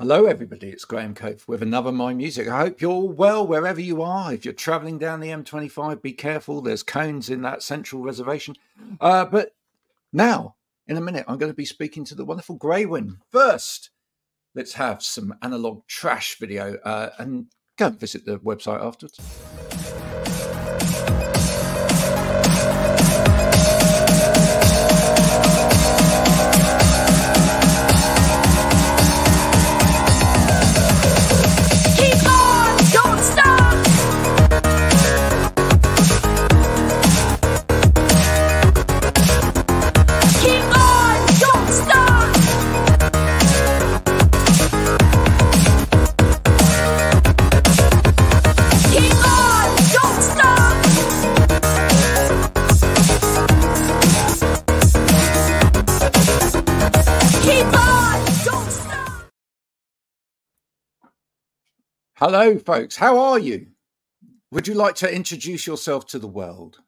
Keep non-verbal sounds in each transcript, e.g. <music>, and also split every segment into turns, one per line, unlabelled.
Hello, everybody. It's Graham Coath with another My Music. I hope you're all well wherever you are. If you're traveling down the M25, be careful. There's cones in that central reservation. Uh, but now, in a minute, I'm going to be speaking to the wonderful Greywind. First, let's have some analog trash video uh, and go and visit the website afterwards. Hello, folks. How are you? Would you like to introduce yourself to the world?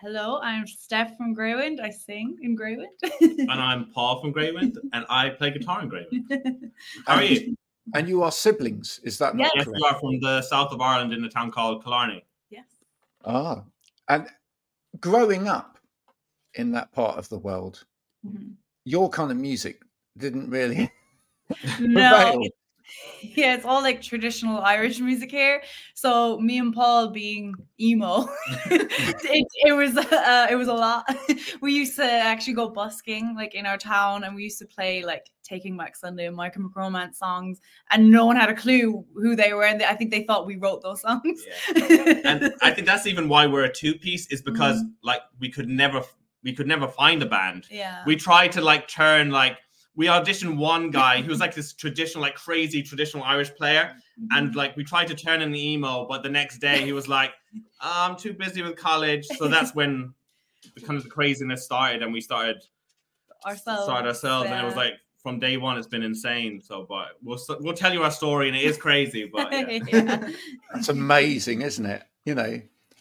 Hello, I'm Steph from Greywind. I sing in Greywind.
and I'm Paul from Greywind, and I play guitar in Greywind. <laughs> How are you?
And you are siblings, is that not
Yes,
correct?
you are from the south of Ireland in a town called Killarney.
yes.
Ah, and growing up in that part of the world,
Mhm.
your kind of music didn't really <laughs>
No,
prevail.
it- <laughs> yeah, it's all like traditional Irish music here. So me and Paul being emo, <laughs> it, it was uh, it was a lot. <laughs> we used to actually go busking like in our town, and we used to play like Taking Back Sunday and My Chemical Romance songs, and no one had a clue who they were, and they, I think they thought we wrote those songs.
And I think that's even why we're a two piece, is because
Mm-hmm.
like we could never we could never find a band.
yeah,
We tried to like turn like we auditioned one guy who was like this traditional, like crazy traditional Irish player,
Mm-hmm.
and like we tried to turn in the emo, but the next day he was like, "I'm too busy with college." So that's when the kind of the craziness started, and we started
ourselves.
started ourselves, and it was like from day one, it's been insane. So, but we'll we'll tell you our story, and it is crazy, but yeah. <laughs>
yeah.
That's amazing, isn't it? You know,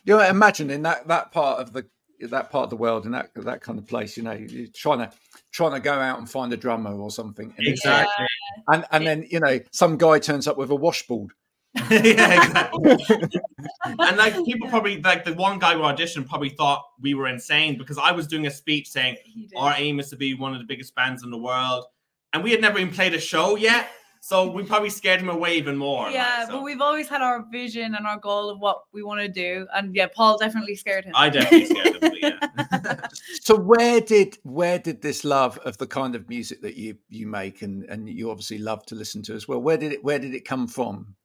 you know, imagine in that that part of the that part of the world and that that kind of place. You know, you're trying to trying to go out and find a drummer or something, and, it's-
exactly.
and and then you know some guy turns up with a washboard. <laughs>
yeah, exactly. <laughs> and like people probably like the one guy who auditioned probably thought we were insane because I was doing a speech saying our aim is to be one of the biggest bands in the world, and we had never even played a show yet, so we probably scared him away even more. like,
yeah,
so.
but we've always had our vision and our goal of what we want to do, and yeah, Paul definitely scared him.
I definitely scared him. Yeah. <laughs>
So where did where did this love of the kind of music that you you make and and you obviously love to listen to as well? Where did it where did it come from?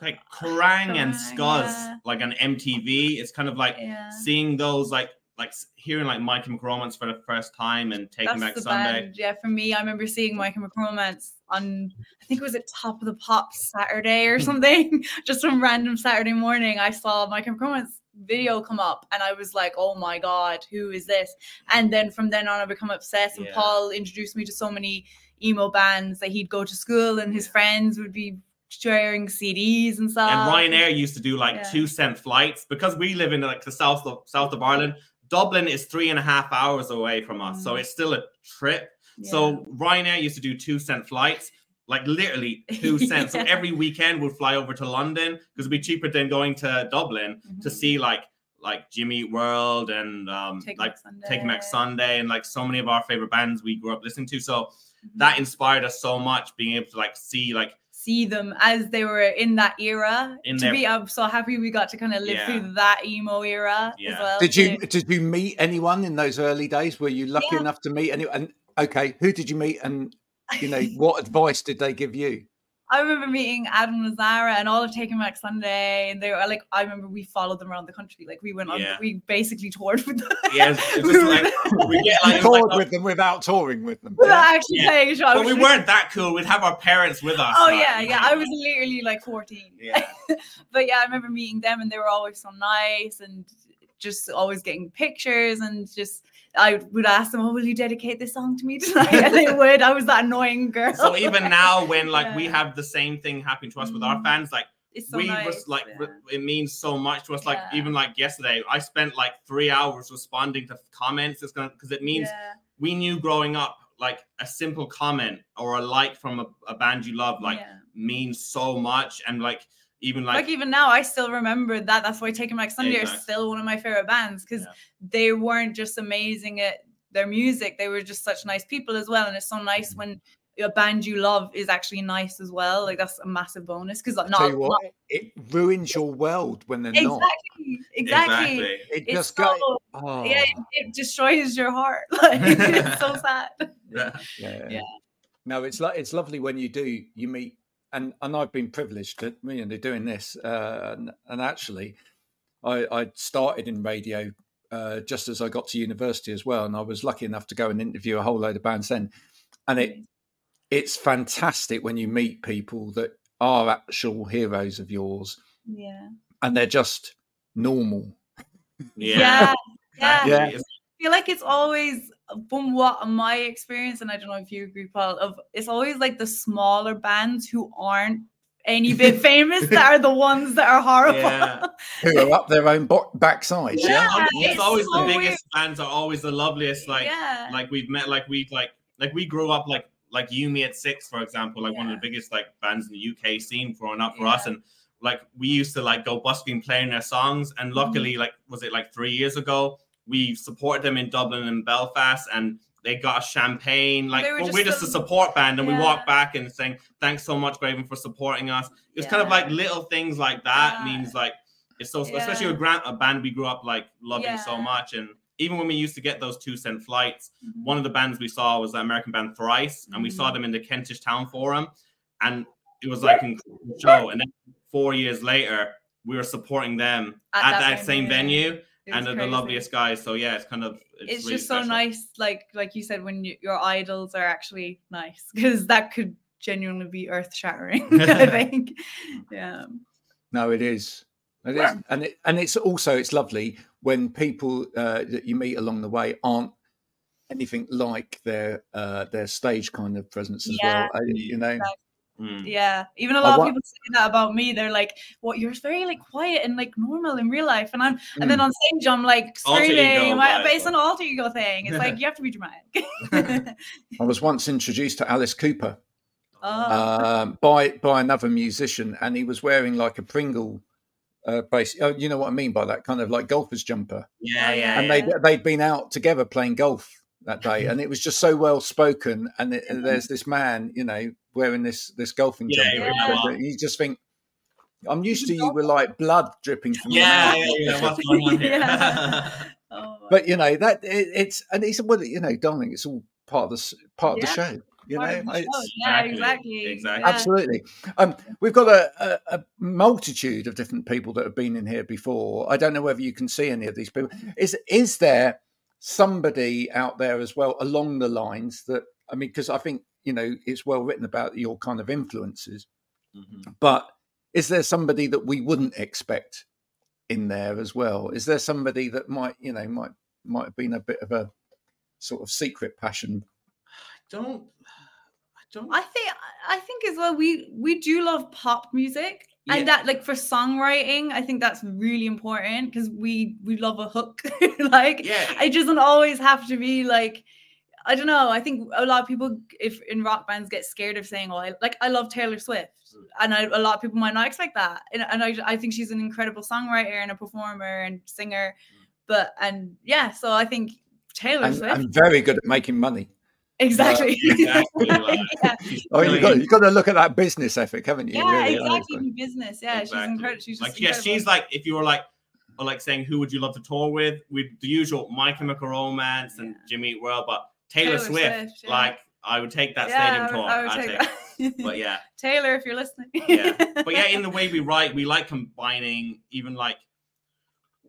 like Kerrang and
Kerrang,
Scuzz,
yeah.
like on MTV. It's kind of like
yeah,
seeing those, like like hearing like My Chemical Romance for the first time and Taking
that's
Back
the
Sunday.
band. Yeah, for me, I remember seeing My Chemical Romance on, I think it was at Top of the Pop Saturday or <laughs> something. <laughs> Just some random Saturday morning, I saw My Chemical Romance video come up, and I was like, "Oh my god, who is this?" And then from then on, I become obsessed. And
Yeah.
Paul introduced me to so many emo bands that he'd go to school, and his friends would be sharing CDs and stuff.
And Ryanair used to do like
Yeah.
two cent flights because we live in like the south of south of Ireland. Dublin is three and a half hours away from us, so
Mm.
it's still a trip.
Yeah.
So Ryanair used to do two cent flights, like literally two <laughs> cents. So every weekend we'd fly over to London because it'd be cheaper than going to Dublin to
Mhm.
see like like Jimmy World and um,
Take
like
Sunday.
Take Back Sunday and like so many of our favorite bands we grew up listening to. So
Mhm.
that inspired us so much being able to like see like
see them as they were in that era.
In
to
their-
be, I'm so happy we got to kind of live
Yeah.
through that emo era
Yeah.
as well.
Did you did you meet anyone in those early days? Were you lucky
Yeah.
enough to meet anyone? And okay, who did you meet? And you know <laughs> what advice did they give you?
I remember meeting Adam Lazzara and all of Taking Back Sunday, and they were like, I remember we followed them around the country. Like we went on,
Yeah.
we basically toured with them.
yeah, it's, <laughs> it's
We
like we get like,
You
it was like,
toured with them without touring with them.
Without
yeah?
actually
Yeah.
playing a show.
But we weren't that cool. We'd have our parents with us.
Oh
like,
yeah, yeah.
know,
I was literally like 14.
Yeah. <laughs>
but yeah, I remember meeting them and they were always so nice and just always getting pictures and just I would ask them, "Oh, will you dedicate this song to me tonight?" <laughs> And they would. I was that annoying girl.
So even now, when like we have the same thing happening to us with our
Mhm.
fans, like
it's so
we
nice.
was like
yeah.
it means so much to us. Like
Yeah.
even like yesterday, I spent like three hours responding to comments. It's gonna because it means
Yeah.
we knew growing up like a simple comment or a like from a, a band you love like
Yeah.
means so much and like even
like,
like,
even now, I still remember that. That's why Taking Back Sunday
Exactly.
are still one of my favorite bands because
Yeah.
they weren't just amazing at their music; they were just such nice people as well. And it's so nice
Mm.
when a band you love is actually nice as well. Like that's a massive bonus because not,
Tell you
not
what, it ruins your world when they're not.
exactly, exactly.
It
It's
just
so,
go. Oh,
yeah, it, it destroys your heart. <laughs> Like it's so <laughs> sad.
yeah.
yeah.
Yeah.
No, it's like it's lovely when you do you meet and and I've been privileged to you know doing this uh, and, and actually I I started in radio uh, just as I got to university as well and I was lucky enough to go and interview a whole load of bands then and it it's fantastic when you meet people that are actual heroes of yours
yeah.
and they're just normal
yeah
Yeah. <laughs> Yeah.
Yeah.
I feel like it's always from what my experience, and I don't know if you agree, Paul, of it's always like the smaller bands who aren't any bit <laughs> famous that are the ones that are horrible.
Yeah. <laughs>
who are up their own bo- backsides yeah,
Yeah.
it's
it's
always
so
the
weird.
biggest bands are always the loveliest like
yeah.
like we've met like we like like we grew up like like You Me at Six for example like one of the biggest like bands in the UK scene growing up for us and like we used to like go busking playing their songs and
Mm-hmm.
luckily like was it like three years ago we supported them in Dublin and Belfast and they got champagne. Like
They were
well,
just
just a support band and we walk back and saying thanks so much Greywind for supporting us. It's kind of like little things like that
Yeah.
means like it's so especially with Grant a band we grew up like loving so much and even when we used to get those two cent flights
Mhm.
one of the bands we saw was the American band Thrice, and we saw
Mhm.
them in the Kentish Town Forum, and it was like an incredible show. And then four years later, we were supporting them at, that, same venue,
It
and
was
they're the loveliest guys. So yeah, it's kind of
It's,
it's, really
just so nice, like like you said, when you, your idols are actually nice, because that could genuinely be earth shattering. <laughs> I <laughs> think, yeah.
No, it is. It is, and it, and it's also it's lovely when people uh, that you meet along the way aren't anything like their uh, their stage kind of presence as
Yeah.
well. uh, You know,
Mm.
Yeah, even a lot of people say that about me. They're like, "What? You're very like quiet and like normal in real life," and I'm, and then on stage I'm like
Alter ego
screaming. My,
vibe.
but it's an alter ego thing. It's like <laughs> you have to be dramatic.
I was once introduced to Alice Cooper <laughs>
oh,
um, by by another musician, and he was wearing like a Pringle. Uh, base, oh, you know what I mean by that kind of like golfer's jumper,
Yeah, yeah,
and
yeah.
they they'd been out together playing golf that day, <laughs> and it was just so well spoken. And, it, and there's this man, you know, wearing this this golfing
Yeah,
jumper.
yeah.
and You just think, I'm used to you with like blood dripping from your
yeah,
mouth.
yeah, yeah. What's going on here?
Yeah. <laughs> oh,
But you know that it, it's and he said, well, you know, darling, it's all part of the s- part of the show. You
part
know, It's-
show. yeah,
Exactly,
exactly,
exactly.
Absolutely. Um, we've got a, a, a multitude of different people that have been in here before. I don't know whether you can see any of these people. Is is there somebody out there as well along the lines that I mean, because I think you know it's well written about your kind of influences,
Mhm.
but is there somebody that we wouldn't expect in there as well? Is there somebody that might you know might might have been a bit of a sort of secret passion?
i Don't I don't
I think I think as well we we do love pop music
Yeah.
and that like for songwriting I think that's really important because we we love a hook <laughs> like
yeah.
it doesn't always have to be like I don't know I think a lot of people if in rock bands get scared of saying oh I, like I love Taylor Swift
Mm.
and I, a lot of people might not expect that and, and I, I think she's an incredible songwriter and a performer and singer
Mm.
but and yeah so I think Taylor
And,
Swift
and very good at making money.
exactly
exactly, <laughs> like,
Yeah.
Oh, you got
brilliant.
you got to look at that business ethic, haven't you?
Yeah,
Really, you know, it's
exactly. in business. Yeah, she's incredible. She's just
like yes,
incredible.
she's like if you were like or like saying who would you love to tour with with the usual My Chemical Romance and
Yeah.
Jimmy Eat World, but Taylor,
Taylor
Swift,
Swift, yeah.
like I would take that
Yeah,
stadium
I would-
tour.
I would
I'd
take
take
that.
But yeah, <laughs>
Taylor, if you're listening.
yeah. But yeah, in the way we <laughs> write, we like combining even like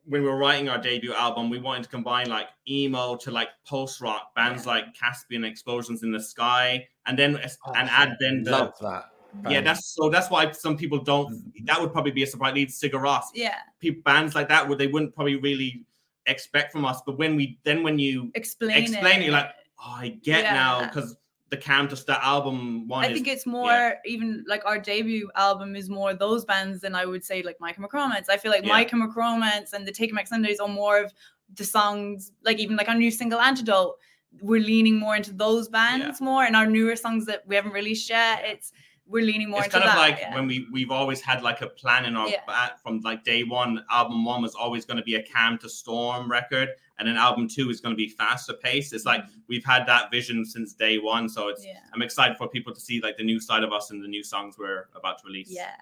when we were writing our debut album, we wanted to combine like emo to like post rock bands like Caspian Explosions in the Sky, and then oh, and add then the
love that.
yeah. That's so that's why some people don't. Mm-hmm. That would probably be a surprise. Lead Sigur Rós,
yeah,
people bands like that would they wouldn't probably really expect from us. But when we then when you
explain,
explain it,
it.
you're like, oh, I get now because the Countess the album one
I
is
think it's more even like our debut album is more those bands than I would say like My Chemical Romance. I feel like My
Yeah.
Chemical Romance and the Take Back Sundays are more of the songs like even like our new single Antidote. we're leaning more into those bands more and our newer songs that we haven't released yet. It's we're leaning more
it's kind of
that.
like
yeah.
when we we've always had like a plan in our
Yeah.
from like day one. Album one was always going to be a Cam to storm record, and then album two is going to be faster paced. It's like we've had that vision since day one, so it's
Mm-hmm. yeah.
I'm excited for people to see like the new side of us and the new songs we're about to release.
Yeah.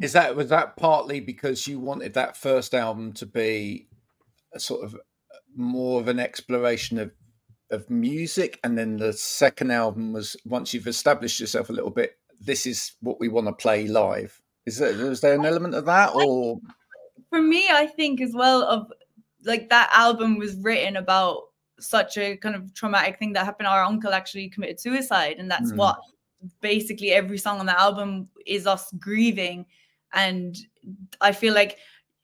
Is that was that partly because you wanted that first album to be a sort of more of an exploration of of music, and then the second album was once you've established yourself a little bit, this is what we want to play live. Is there is there an element of that, or
for me, I think as well of like that album was written about such a kind of traumatic thing that happened. Our uncle actually committed suicide, and that's
Mm.
what basically every song on the album is us grieving. And I feel like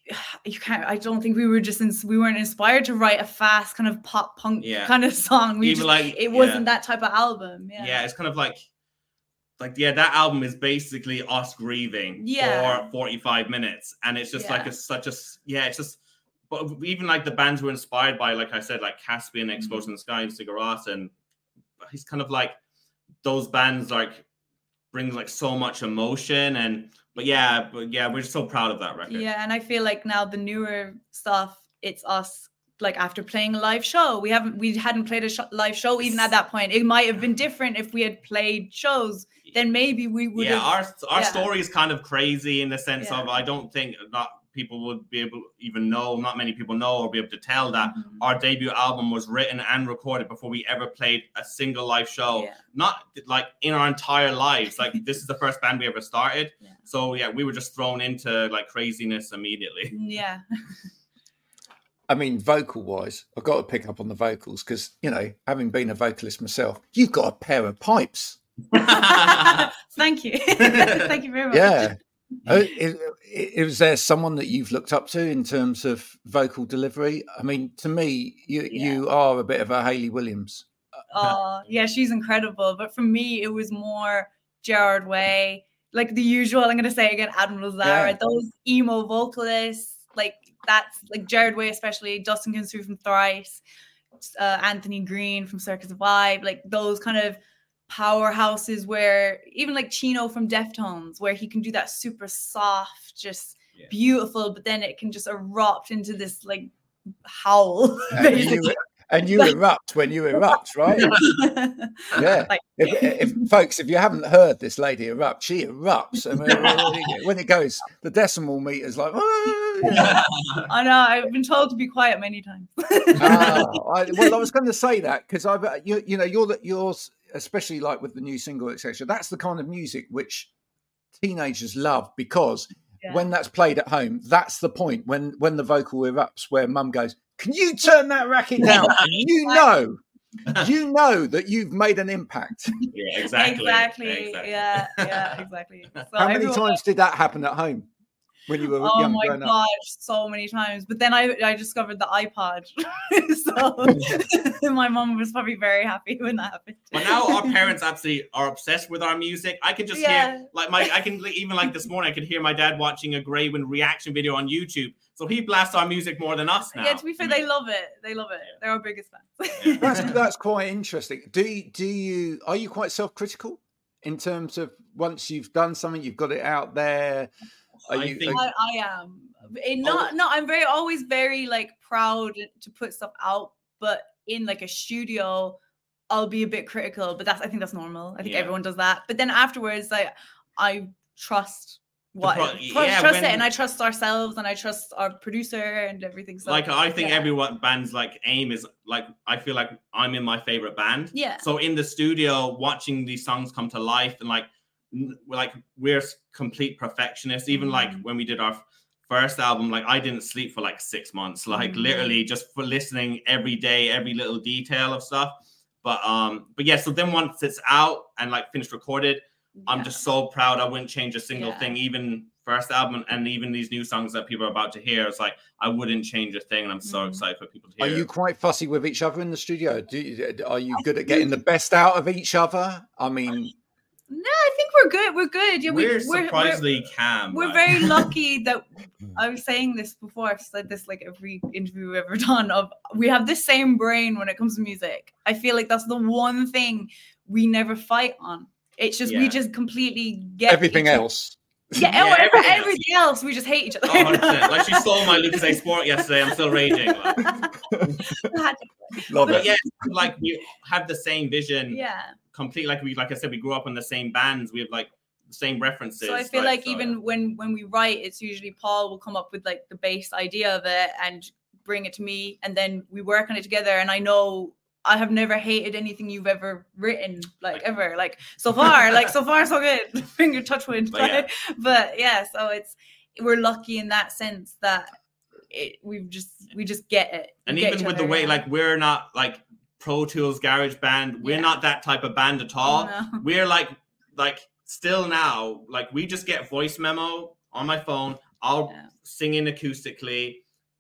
<sighs> you can't. I don't think we were just ins- we weren't inspired to write a fast kind of pop punk
Yeah.
kind of song. We
Even
just,
like-
it wasn't that type of album. Yeah.
yeah, it's kind of like like yeah, that album is basically us grieving
Yeah.
for 45 minutes, and it's just like
Yeah.
a such a yeah, it's just. But even like the bands were inspired by, like I said, like Caspian,
Mm-hmm.
Explosion in the Sky, and Cigarettes, and he's kind of like those bands like brings like so much emotion and but yeah, but yeah, we're so proud of that record.
Yeah, and I feel like now the newer stuff, it's us like after playing a live show. We haven't we hadn't played a sh- live show even at that point. It might have been different if we had played shows. Then maybe we would
yeah,
have.
our our
yeah.
story is kind of crazy in the sense
Yeah.
of I don't think not people would be able even know, not many people know or be able to tell that
Mhm.
our debut album was written and recorded before we ever played a single live show.
Yeah.
Not like in our entire lives. Like this is the first band we ever started. <laughs>
Yeah.
So yeah, we were just thrown into like craziness immediately. <laughs>
Yeah.
I mean, vocal wise, I've got to pick up on the vocals because you know, having been a vocalist myself, you've got a pair of pipes. <laughs>
Thank you. Thank you very much.
Yeah. Uh, is, is there someone that you've looked up to in terms of vocal delivery? I mean, to me, you
Yeah.
you are a bit of a Hayley Williams.
Oh, yeah, she's incredible. But for me, it was more Gerard Way, like the usual. I'm gonna say again, Adam Lazzara,
Yeah.
those emo vocalists, like that's like Gerard Way, especially Dustin Kensrue from Thrice, uh, Anthony Green from Circa Survive, like those kind of powerhouses where even like Chino from Deftones, where he can do that super soft, just
Yeah.
beautiful, but then it can just erupt into this like howl. <laughs>
And you, and you erupt when you erupt, right? <laughs> Yeah.
Like-
If, if folks, if you haven't heard this lady erupt, she erupts. I mean, when it- goes, the decibel meter is like. <laughs>
I know. I've been told to be quiet many times.
Ah, I, well, I was going to say that because I've, uh, you, you know, you're the, yours, especially like with the new single, etc. That's the kind of music which teenagers love because
Yeah.
when that's played at home, that's the point when when the vocal erupts, where Mum goes, "Can you turn that racket down?" <laughs> You know, <laughs> you know that you've made an impact.
yeah, exactly.
exactly.
exactly.
Yeah. Yeah. Exactly. <laughs> So
How many
everyone-
times did that happen at home when you were
Oh
young
my
growing up?
gosh, so many times. But then I I discovered the iPod, <laughs> so <laughs> my mom was probably very happy when that happened.
But now our parents <laughs> absolutely are obsessed with our music. I can just
Yeah.
hear like my I can even like this morning I could hear my dad watching a Greywind reaction video on YouTube. So he blasts our music more than us now.
Yeah, to be fair,
I
they love it. They love it. They're our biggest
Yeah.
fans.
That's that's quite interesting. Do you, do you are you quite self critical in terms of once you've done something, you've got it out there? Are
I think-
I, I am. It not no, I'm very always very like proud to put stuff out, but in like a studio, I'll be a bit critical. But that's I think that's normal. I think
Yeah.
everyone does that. But then afterwards, like I trust what
pro-
trust,
yeah,
trust
when-
it, and I trust ourselves, and I trust our producer and everything. So
like I think
yeah.
everyone band's like aim is like I feel like I'm in my favorite band.
yeah,
So in the studio, watching these songs come to life, and like, n- we're like we're complete perfectionists. Even like
Mhm.
when we did our first album, like I didn't sleep for like six months, like
Mhm.
literally just for listening every day, every little detail of stuff. But um, but yeah. So then once it's out and like finished recorded, I'm just so proud. I wouldn't change a single
Yeah.
thing, even first album and even these new songs that people are about to hear. It's like I wouldn't change a thing, and I'm so
Mhm.
excited for people to hear.
are
you
quite fussy with each other in the studio? Do you, are you good at getting the best out of each other? I mean,
No, I think we're good. We're good. Yeah, we,
we're
we're, we're,
surprisingly calm.
we're
like-
very lucky <laughs> that I was saying this before. I've said this like every interview we've ever <laughs> done. Of we have the same brain when it comes to music. I feel like that's the one thing we never fight on. It's just we just completely get
Everything
each
else.
Yeah,
Yeah,
everything,
everything else.
everything else we just hate each other.
Oh, 100%. like she stole my Lucozade Sport yesterday. I'm still raging. Like. <laughs>
Love
But
it.
yeah, like we have the same vision.
yeah.
Complete. Like we, like I said, we grew up in the same bands. We have like the same references.
So I feel like,
so,
even when when we write, it's usually Paul will come up with like the base idea of it and bring it to me, and then we work on it together. And I know I have never hated anything you've ever written, like ever, like <laughs> so far, like so far so good. <laughs> Finger touch wood,
But yeah. <laughs>
but yeah, so it's we're lucky in that sense that it we've just we just get it.
And
get
even with the way
yeah.
like we're not like Pro Tools Garage Band. We're
Yeah.
not that type of band at all.
No.
We're like like still now like we just get voice memo on my phone. I'll
Yeah.
sing in acoustically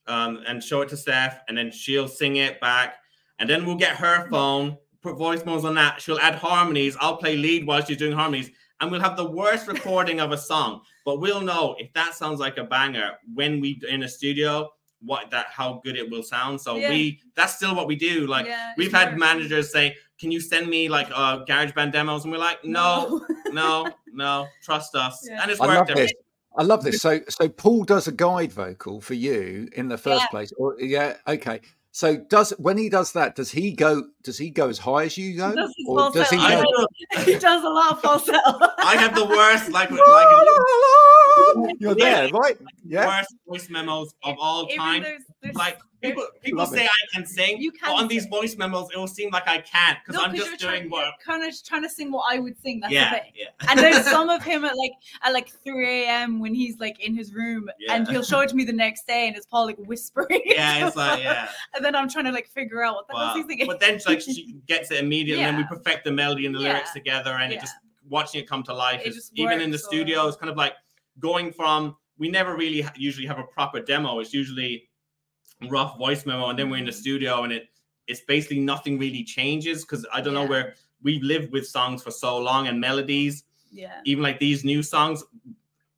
um, and show it to Steph, and then she'll sing it back, and then we'll get her phone, put voice memos on that. She'll add harmonies. I'll play lead while she's doing harmonies, and we'll have the worst recording of a song. But we'll know if that sounds like a banger when we in a studio. What that how good it will sound. So
Yeah.
we that's still what we do. Like
Yeah,
we've had managers say, "Can you send me like uh garage band demos?" And we're like, "No, no, <laughs> no, trust us."
Yeah.
And it's
I
worked.
love this. I love this. So, so Paul does a guide vocal for you in the first
Yeah.
place. Or yeah, okay. So, does when he does that, does he go? Does he go as high as you go,
He does his
or does he go? <laughs>
he does a lot of falsetto.
I have the worst like, <laughs> like
You're there, right? Yeah.
worst voice memos of all
Even
time.
there's- there's-
Like people, <laughs> people
Love
say
it.
I can sing,
You
but
can
on these voice memos, it will seem like I can't because
No,
I'm
'cause
just
you're
doing
trying,
work.
Kind of trying to sing what I would sing. That's
Yeah, yeah. <laughs>
And there's some of him at like at like 3 a.m. when he's like in his room, and he'll show it to me the next day, and it's Paul like whispering.
yeah, <laughs> it's like yeah.
and then I'm trying to like figure out what the hell he's singing.
But then like she gets it immediately, and then we perfect the melody and the lyrics
Yeah.
together, and
Yeah.
it just watching it come to life.
It
is
just
even in the
works
studio, it's kind of like going from we never really usually have a proper demo. It's usually rough voice memo, and then we're in the
Mhm.
studio, and it it's basically nothing really changes because I don't know where we've lived with songs for so long and melodies.
yeah.
even like these new songs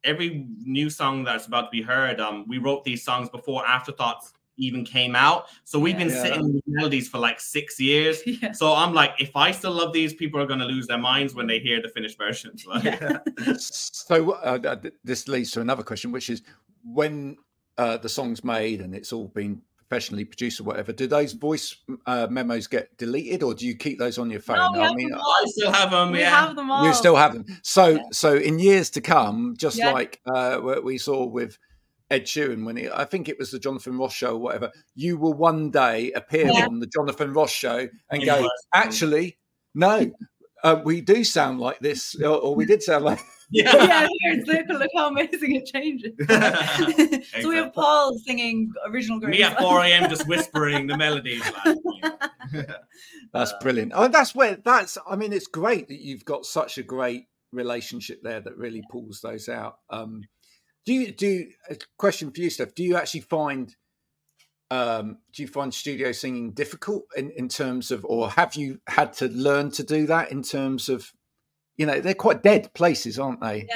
every new song that's about to be heard um we wrote these songs before afterthoughts even came out so we've been
Yeah.
sitting with melodies for like six years <laughs>
Yeah.
so i'm like if i still love these people are going to lose their minds when they hear the finished versions <laughs> like,
Yeah.
So, uh, uh, this leads to another question, which is when uh, the song's made and it's all been professionally produced or whatever, do those voice uh, memos get deleted, or do you keep those on your phone?
No, we
I
have
mean,
them
i still have them
we
yeah
have them all.
you still have them. So,
Yeah.
so in years to come, just
Yeah.
like uh, what we saw with Ed Sheeran when he, I think it was the Jonathan Ross show or whatever, you will one day appear
Yeah.
on the Jonathan Ross show and
In
go, actually, no. Uh, we do sound like this, or, or we did sound like.
Yeah, <laughs>
yeah, here's- look, look how amazing it changes. <laughs> so we have Paul singing original Grace.
me at 4 a.m just whispering the melodies like, you know. <laughs>
That's
Uh,
brilliant. Oh, that's where that's. I mean, it's great that you've got such a great relationship there that really pulls those out. Um, do you do a question for you, Steph? Do you actually find um, do you find studio singing difficult in, in terms of, or have you had to learn to do that in terms of, you know, they're quite dead places, aren't they?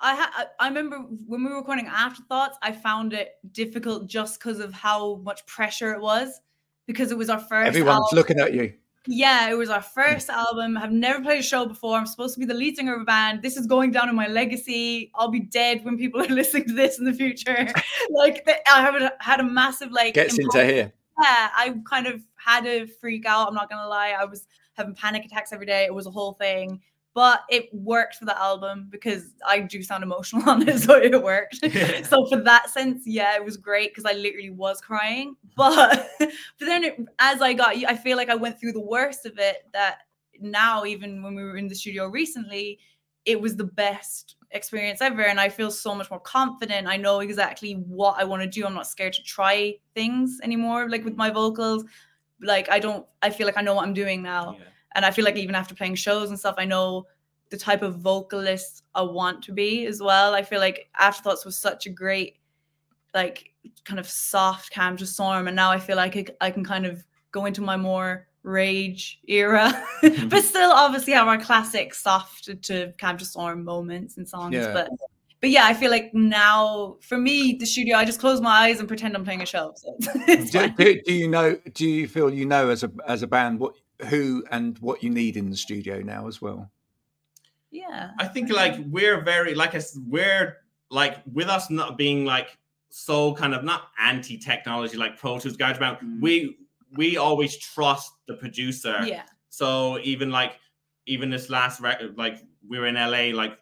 I ha- I I remember when we were recording Afterthoughts, I found it difficult just because of how much pressure it was, because it was our first.
Everyone's
album.
looking at you.
Yeah, it was our <laughs> first album. I've never played a show before. I'm supposed to be the lead singer of a band. This is going down in my legacy. I'll be dead when people <laughs> are listening to this in the future. <laughs> like I haven't had a massive like
Gets
impo-
into here.
yeah, I kind of had a freak out. I'm not gonna lie. I was having panic attacks every day. It was a whole thing. But it worked for the album because I do sound emotional <laughs> on it, so it worked. so for that sense, yeah, it was great because I literally was crying. <laughs> But but then it, as I got, I feel like I went through the worst of it. That now, even when we were in the studio recently, it was the best experience ever, and I feel so much more confident. I know exactly what I want to do. I'm not scared to try things anymore. Like with my vocals, like I don't. I feel like I know what I'm doing now
Yeah.
And I feel like even after playing shows and stuff, I know the type of vocalist I want to be as well. I feel like Afterthoughts was such a great, like, kind of soft, calm, just storm, and now I feel like I can kind of go into my more rage era, <laughs>
Mm-hmm.
but still obviously have our classic soft to calm to storm moments and songs.
Yeah.
But but yeah, I feel like now for me, the studio, I just close my eyes and pretend I'm playing a show. <laughs> So
do, do, do you know? Do you feel you know as a as a band what who and what you need in the studio now as well?
yeah.
I think like we're very like I s- we're like with us not being like so kind of not anti technology like Pro Tools GarageBand.
Mm.
We we always trust the producer.
Yeah.
So even like even this last record, like we were in LA like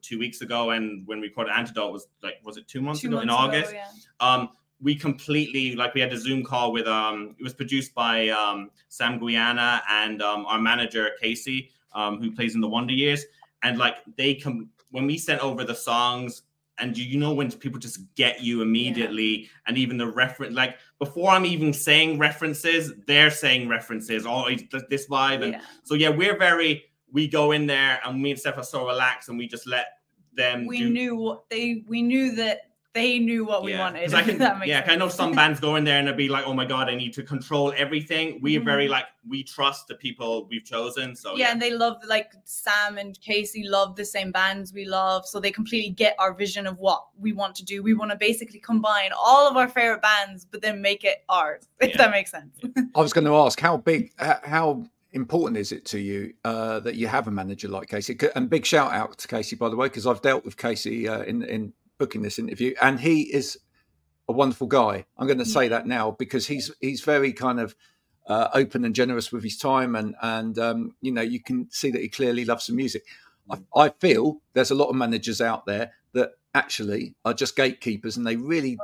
two weeks ago, and when we recorded Antidote was like was it two months
Two
ago in
months ago,
August?
yeah.
um we completely like we had a zoom call with um it was produced by um sam Guaiana and um our manager casey um who plays in the wonder years. And like they come when we sent over the songs and you, you know when people just get you immediately? And even the reference like before i'm even saying references they're saying references. Oh th- this vibe. And
Yeah.
so yeah we're very we go in there and me and steph are so relaxed and we just let them
We
do
knew what they we knew that they knew what we wanted.
I <laughs>
if
can,
that makes
yeah, 'cause I know some bands go in there and they'll be like, "Oh my god, I need to control everything." We are very
Mhm.
like we trust the people we've chosen. So
yeah, and they love like Sam and Casey love the same bands we love, so they completely get our vision of what we want to do. We want to basically combine all of our favorite bands, but then make it ours. <laughs> If
Yeah.
that makes sense. <laughs>
I was going to ask how big, how important is it to you uh, that you have a manager like Casey? And big shout out to Casey, by the way, because I've dealt with Casey uh, in in booking this interview, and he is a wonderful guy. I'm going to say that now because he's he's very kind of uh, open and generous with his time, and and um, you know you can see that he clearly loves the music. I, I feel there's a lot of managers out there that actually are just gatekeepers, and they really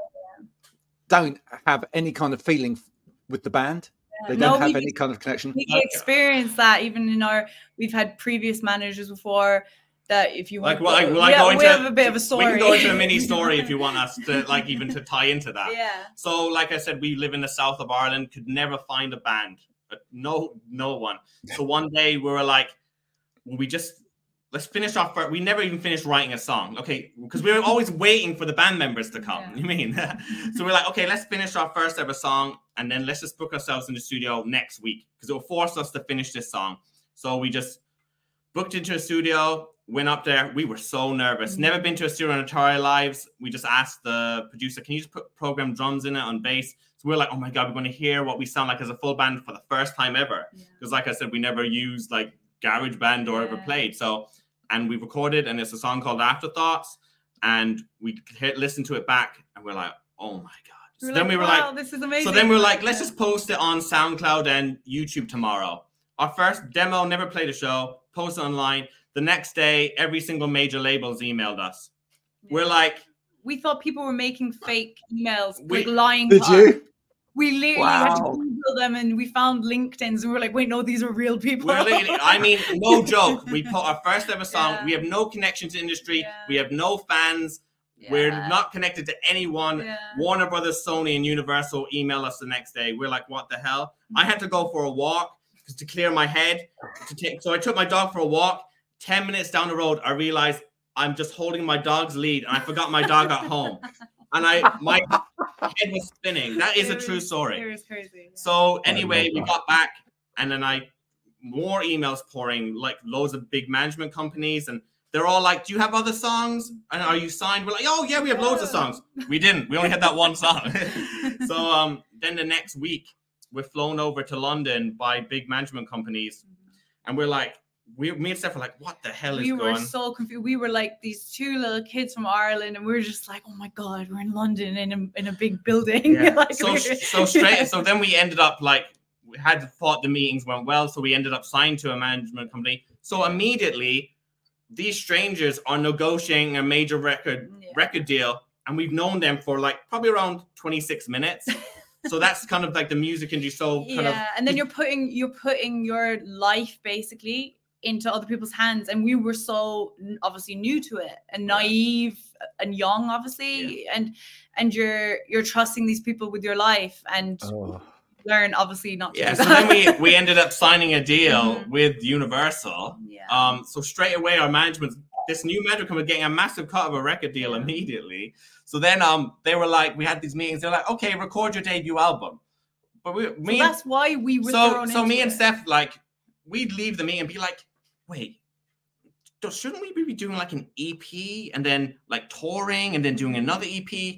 don't have any kind of feeling with the band. They don't have
we-
any kind of connection.
we experienced that even in our we've had previous managers before that if you
like,
want
like,
to
will
yeah,
go
we
into
have a bit of a story
We can go into a mini story if you want us to, <laughs> like, even to tie into that.
yeah
So, like I said, we live in the south of Ireland. Could never find a band. Uh, No, no one. So one day we were like, we just let's finish off. First. We never even finished writing a song. Okay, because we were always waiting for the band members to come.
Yeah.
You mean? <laughs> so we're like, okay, let's finish our first ever song, and then let's just book ourselves in the studio next week because it will force us to finish this song. So we just booked into a studio. Went up there. We were so nervous.
Mhm.
Never been to a studio in our lives. We just asked the producer, "Can you just put program drums in it on bass?" So we're like, "Oh my god, we're going to hear what we sound like as a full band for the first time ever." Because, like I said, we never used like Garage Band or ever played. So, and we recorded, and it's a song called Afterthoughts, and we hit, listened to it back, and we're like, "Oh my god!" So
We're
then
like,
we were
wow,
like,
this is amazing
so then we were like, let's just post it on SoundCloud and YouTube tomorrow. Our first demo, never played a show, post online. The next day, every single major labels emailed us. We're like,
we thought people were making fake emails,
We-
like lying.
Did
to us.
you?
We literally had to
Wow.
Google them, and we found LinkedIn's, and we were like, "Wait, no, these are real people."
we're I mean, no <laughs> joke. We put our first ever song.
Yeah.
We have no connection to industry.
Yeah.
We have no fans. We're not connected to anyone.
Yeah.
Warner Brothers, Sony, and Universal email us the next day. We're like, what the hell? I had to go for a walk just to clear my head. To take, so I took my dog for a walk. Ten minutes down the road, I realized I'm just holding my dog's lead, and I forgot my dog at home. <laughs> And I my <laughs> head was spinning. That is a true
was-
story.
It was crazy. yeah.
So anyway, we got back, and then I more emails pouring, like loads of big management companies, and they're all like, "Do you have other songs? And are you signed?" We're like, "Oh yeah, we have loads of songs." We didn't. We only had that one song. <laughs> so um, then the next week, we're flown over to London by big management companies, and we're like, we me and Steph were like, "What the hell is
we were
going?"
so confused. We were like these two little kids from Ireland, and we were just like, "Oh my god, we're in London in a in a big building."
Yeah. <laughs>
like,
so so straight. <laughs> So then we ended up like we had thought the meetings went well, so we ended up signed to a management company. So immediately, these strangers are negotiating a major record
Yeah.
record deal, and we've known them for like probably around twenty six minutes. so <laughs> that's kind of like the music industry. So kind
yeah,
of
and then you're putting you're putting your life basically into other people's hands, and we were so obviously new to it and naive and young, obviously, and and you're you're trusting these people with your life and
Oh.
learn obviously not to
yeah. So then we we ended up signing a deal
Mhm.
with Universal.
yeah.
Um, so straight away, our management, this new management company, getting a massive cut of a record deal
Yeah.
immediately. So then, um, they were like, we had these meetings. They're like, okay, record your debut album. but we,
So
me and
that's why we were
so so me
into
and
it.
Steph like we'd leave the meet and be like, wait, do- shouldn't we be doing like an EP and then like touring and then doing another EP?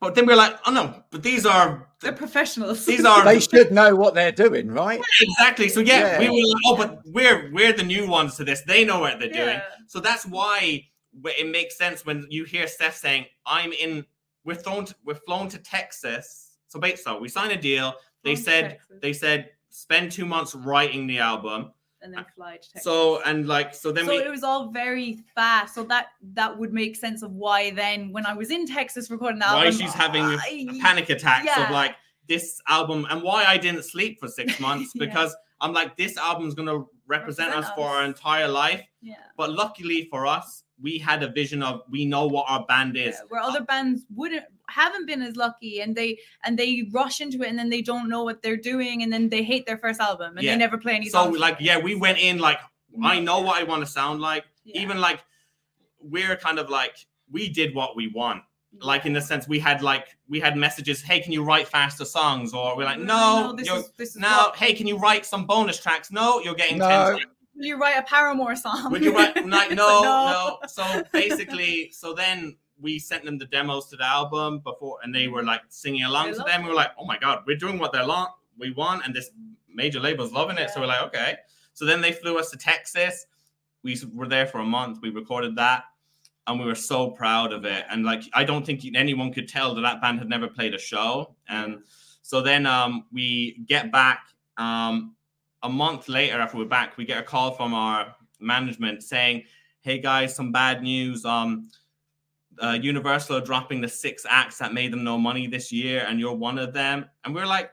But then we're like, oh no, but these are
They're professionals.
these <laughs> are
They should know what they're doing, right?
exactly. So yeah, we
Yeah.
were like, oh, but we're we're the new ones to this. They know what they're doing.
Yeah.
So that's why it makes sense when you hear Steph saying, "I'm in." We're thrown. To, we're flown to Texas. So wait, so we signed a deal. They
Flown
said they said spend two months writing the album.
And then ah, fly to Texas.
So and like so then
so
we
it was all very fast. So that that would make sense of why then when I was in Texas recording that
why
album,
she's having a
I-
panic attacks
yeah.
of like this album and why I didn't sleep for six <laughs> months
Yeah.
because I'm like this album's gonna represent,
Represent
us for our entire life.
Yeah.
But luckily for us, we had a vision of we know what our band is.
yeah, where other bands wouldn't haven't been as lucky and they and they rush into it and then they don't know what they're doing and then they hate their first album and
Yeah.
they never play any
So
songs.
like yeah, we went in like I mm. know
Yeah.
what I want to sound like.
Yeah.
Even like we're kind of like we did what we want. Like in the sense we had like we had messages, hey, can you write faster songs? Or we're like, mm, no,
this
you're,
is this is
now,
what-
hey, can you write some bonus tracks? No, you're getting
No.
10
will you write a Paramore song?
Would you write like <laughs> no,
No.
no, So basically, so then we sent them the demos to the album before, and they were like singing along to them. We were like, oh my god, we're doing what they want, we want, and this major label's loving it. So we're like, okay. So then they flew us to Texas. We were there for a month. We recorded that, and we were so proud of it. And like, I don't think anyone could tell that that band had never played a show. And so then um, we get back. Um, a month later, after we're back, we get a call from our management saying, "Hey guys, some bad news. Um, uh, Universal are dropping the six acts that made them no money this year, and you're one of them." And we're like,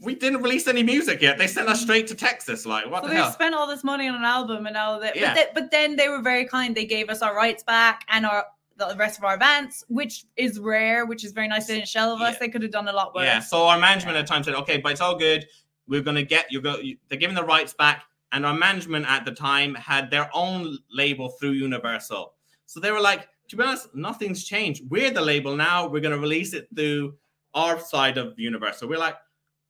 "We didn't release any music yet. They sent us straight to Texas. Like, what
so
the
they
hell?"
spent all this money on an album and now that
Yeah.
but, they, but then they were very kind they gave us our rights back and our the rest of our events which is rare which is very nice they didn't shelve us
Yeah.
they could have done a lot worse
Yeah. So our management at the time said, okay, but it's all good. We're gonna get you go. They're giving the rights back, and our management at the time had their own label through Universal. So they were like, to be honest, nothing's changed. We're the label now. We're gonna release it through our side of the universe. So We're like,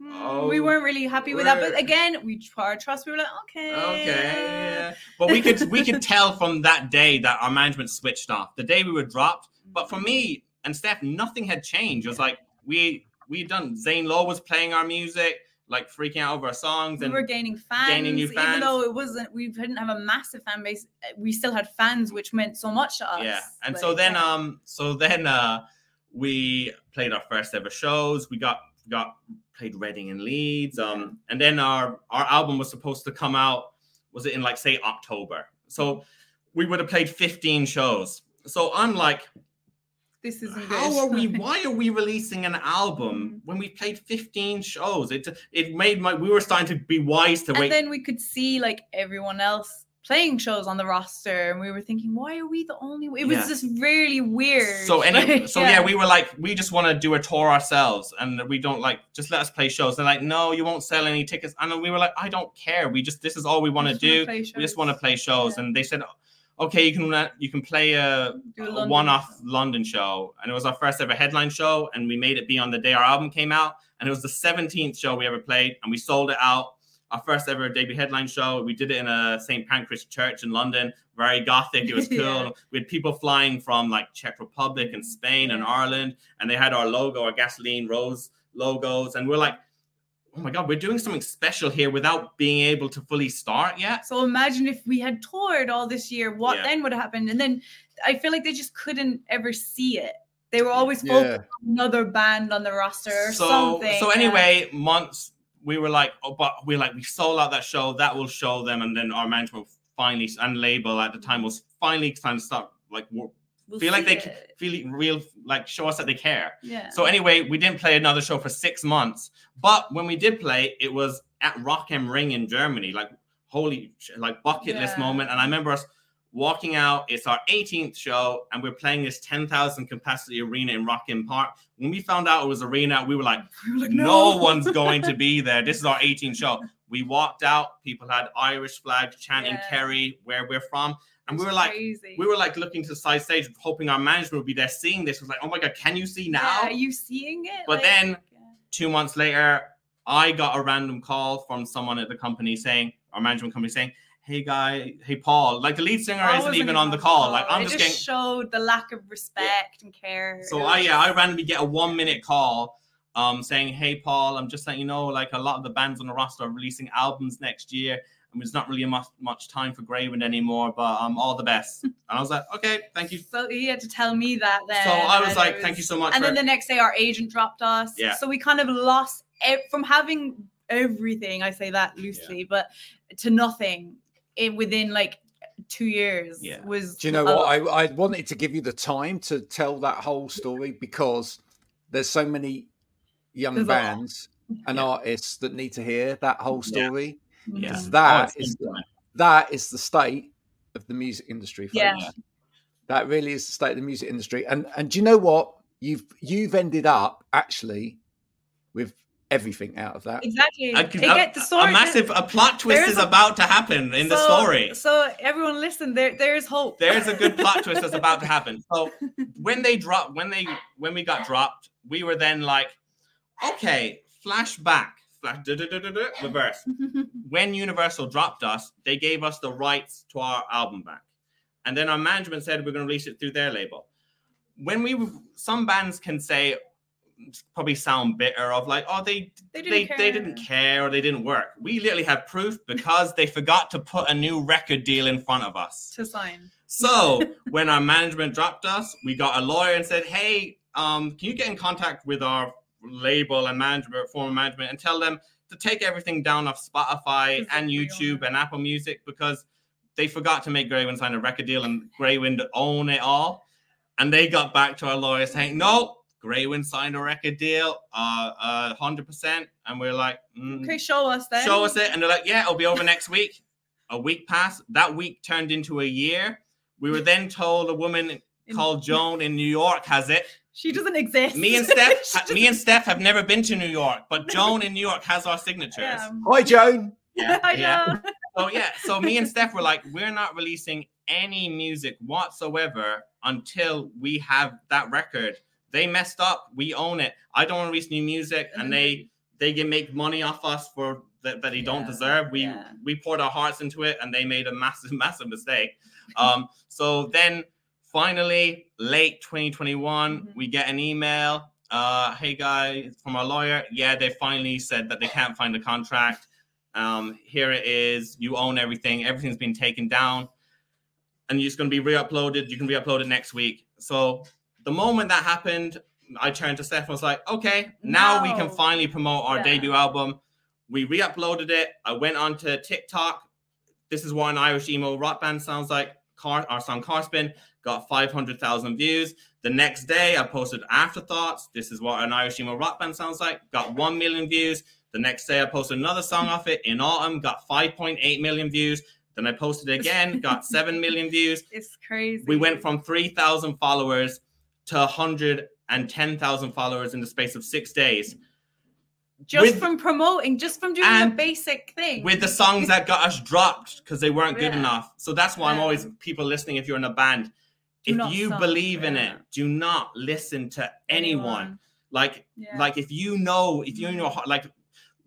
Mm, we
Oh,
weren't really happy with that but again we tried trust we were like okay
okay, but we could we could <laughs> tell from that day that our management switched off. The day we were dropped, but for me and Steph, nothing had changed. It was like we we done. Zane Lowe was playing our music, like freaking out over our songs,
we
and we
were gaining fans,
gaining new fans.
even though it wasn't. We didn't have a massive fan base. uh, We still had fans, which meant so much to us.
yeah. And so then,
yeah.
um, so then, uh, we played our first ever shows. We got got played Reading and Leeds. Um, and then our our album was supposed to come out. Was it in like say October? So we would have played 15 shows. So I'm like,
this isn't
how are we why are we releasing an album
Mm-hmm.
when we played 15 shows it it made my we were starting to be wise to
and
wait
then we could see like everyone else playing shows on the roster, and we were thinking, why are we the only? It was
Yeah.
just really weird.
so any <laughs> so yeah. we were like we just want to do a tour ourselves and we don't like just let us play shows they're like no you won't sell any tickets and we were like i don't care we just this is all we want to do we just want to play shows
Yeah.
and they said okay you can uh, you can play a,
a
one-off
show.
London show, and it was our first ever headline show, and we made it be on the day our album came out, and it was the 17th show we ever played, and we sold it out. Our first ever debut headline show. We did it in a St. Pancras church in London. Very gothic. It was <laughs> cool.
Yeah.
We had people flying from like Czech Republic and Spain and Ireland, and they had our logo, our gasoline rose logos, and we're like, oh my god, we're doing something special here without being able to fully start yet.
So imagine if we had toured all this year, what
Yeah.
then would have happened? And then I feel like they just couldn't ever see it. They were always
Yeah.
focused on another band on the roster or
so
something.
so
and-
anyway months we were like oh but we're like we sold out that show that will show them and then our management finally and label at the time was finally trying to start like wo-
we'll
feel like they
it.
feel real like show us that they care
yeah.
so anyway we didn't play another show for six months but when we did play it was at rock am ring in germany like holy like bucket list moment and i remember us walking out it's our 18th show and we're playing this 10,000 capacity arena in rock am park when we found out it was arena we were like <laughs>
We were like,
no <laughs> one's going to be there. This is our 18th show. We walked out. People had Irish flags chanting
Yeah.
Kerry, where we're from, and we were like,
crazy.
we were like looking to the side stage, hoping our management would be there, seeing this. It was like, oh my god, can you see now?
Yeah, are you seeing it?
But
Like,
then-
yeah.
Two months later, I got a random call from someone at the company saying, our management company saying, "Hey guy, hey Paul, like the lead singer
I
isn't even on the
the
call. Like I'm
it
just
just
getting."
showed the lack of respect and care.
So I yeah, I randomly get a one minute call um saying, Hey Paul, I'm just letting you know, like a lot of the bands on the roster are releasing albums next year. And there's not really much much time for Greywind anymore, but um all the best. <laughs> and I was like, Okay, thank you.
So he had to tell me that then.
So I was like,
it
Thank you so much
And
for
then the next day, our agent dropped us.
Yeah.
So we kind of lost e- from having everything. I say that loosely, but to nothing in within like two years.
Yeah.
Was
Do you know
a
what? I, I wanted to give you the time to tell that whole story because there's so many young
There's
bands and
Yeah.
artists that need to hear that whole
Yeah.
story.
Yeah.
Because
Oh,
that
it's
is
been-
that is the state of the music industry. Folks.
Yeah.
That really is the state of the music industry. And and do you know what? You've you've ended up actually with everything out of that.
Exactly.
I
It get the
a,
story.
a massive a plot twist
there's
is
a-
about to happen in the story.
So everyone, listen. There, there is hope.
There's a good plot twist that's about to happen. So <laughs> when they dropped, when they when we got dropped, we were then like, okay, flashback, flash, duh, duh, duh, duh, duh, reverse. <laughs> When Universal dropped us, they gave us the rights to our album back, and then our management said we're going to release it through their label. When we, some bands can say, probably sound bitter of like, oh, they
they didn't
they,
care.
they didn't care or they didn't work. We literally have proof because they forgot to put a new record deal in front of us.
to sign.
So <laughs> when our management dropped us, we got a lawyer and said, "Hey, um, can you get in contact with our label and management, former management, and tell them to take everything down off Spotify and YouTube and Apple Music because they forgot to make Greywind sign a record deal and Greywind own it all." And they got back to our lawyer saying, "No." Greywind signed a record deal, uh, uh, hundred percent, and we're like, mm,
Okay, show us then.
show us it. And they're like, yeah, it'll be over next week. A week passed. That week turned into a year. We were then told a woman
In-
called Joan in New York has it.
She doesn't exist.
Me and Steph, <laughs> me and Steph have never been to New York, but Joan in New York has our signatures.
Yeah.
Hi Joan. <laughs>
I
yeah.
know.
So yeah, so me and Steph were like, we're not releasing any music whatsoever until we have that record. They messed up. We own it. I don't want to release new music, and they they can make money off us for that, that they don't deserve. We
yeah.
we poured our hearts into it, and they made a massive <laughs> massive mistake. Um, so then finally, late 2021,
Mhm.
we get an email. Uh, hey guys, from our lawyer. Yeah, they finally said that they can't find the contract. Um, here it is. You own everything. Everything's been taken down, and it's going to be re-uploaded. You can re-upload it next week. So the moment that happened, I turned to Steph and was like, "Okay, now we can finally promote our
Yeah.
debut album." We re-uploaded it. I went onto TikTok. This is what an Irish emo rock band sounds like. Car, our song Carspin got 500,000 views. The next day, I posted Afterthoughts. This is what an Irish emo rock band sounds like. Got 1 million views. The next day, I posted another song off it in autumn, got 5.8 million views. Then I posted it again, <laughs> got 7 million views.
It's crazy.
We went from 3,000 followers to 110,000 followers in the space of six days
just
with-
from promoting, just from doing a basic thing.
with the songs that got us dropped because they weren't good
Yeah.
enough. So that's why I'm always people listening. If you're in a band,
Do
if you
stop,
believe in it, do not listen to anyone. Like
Yeah.
like if you know if you know how- like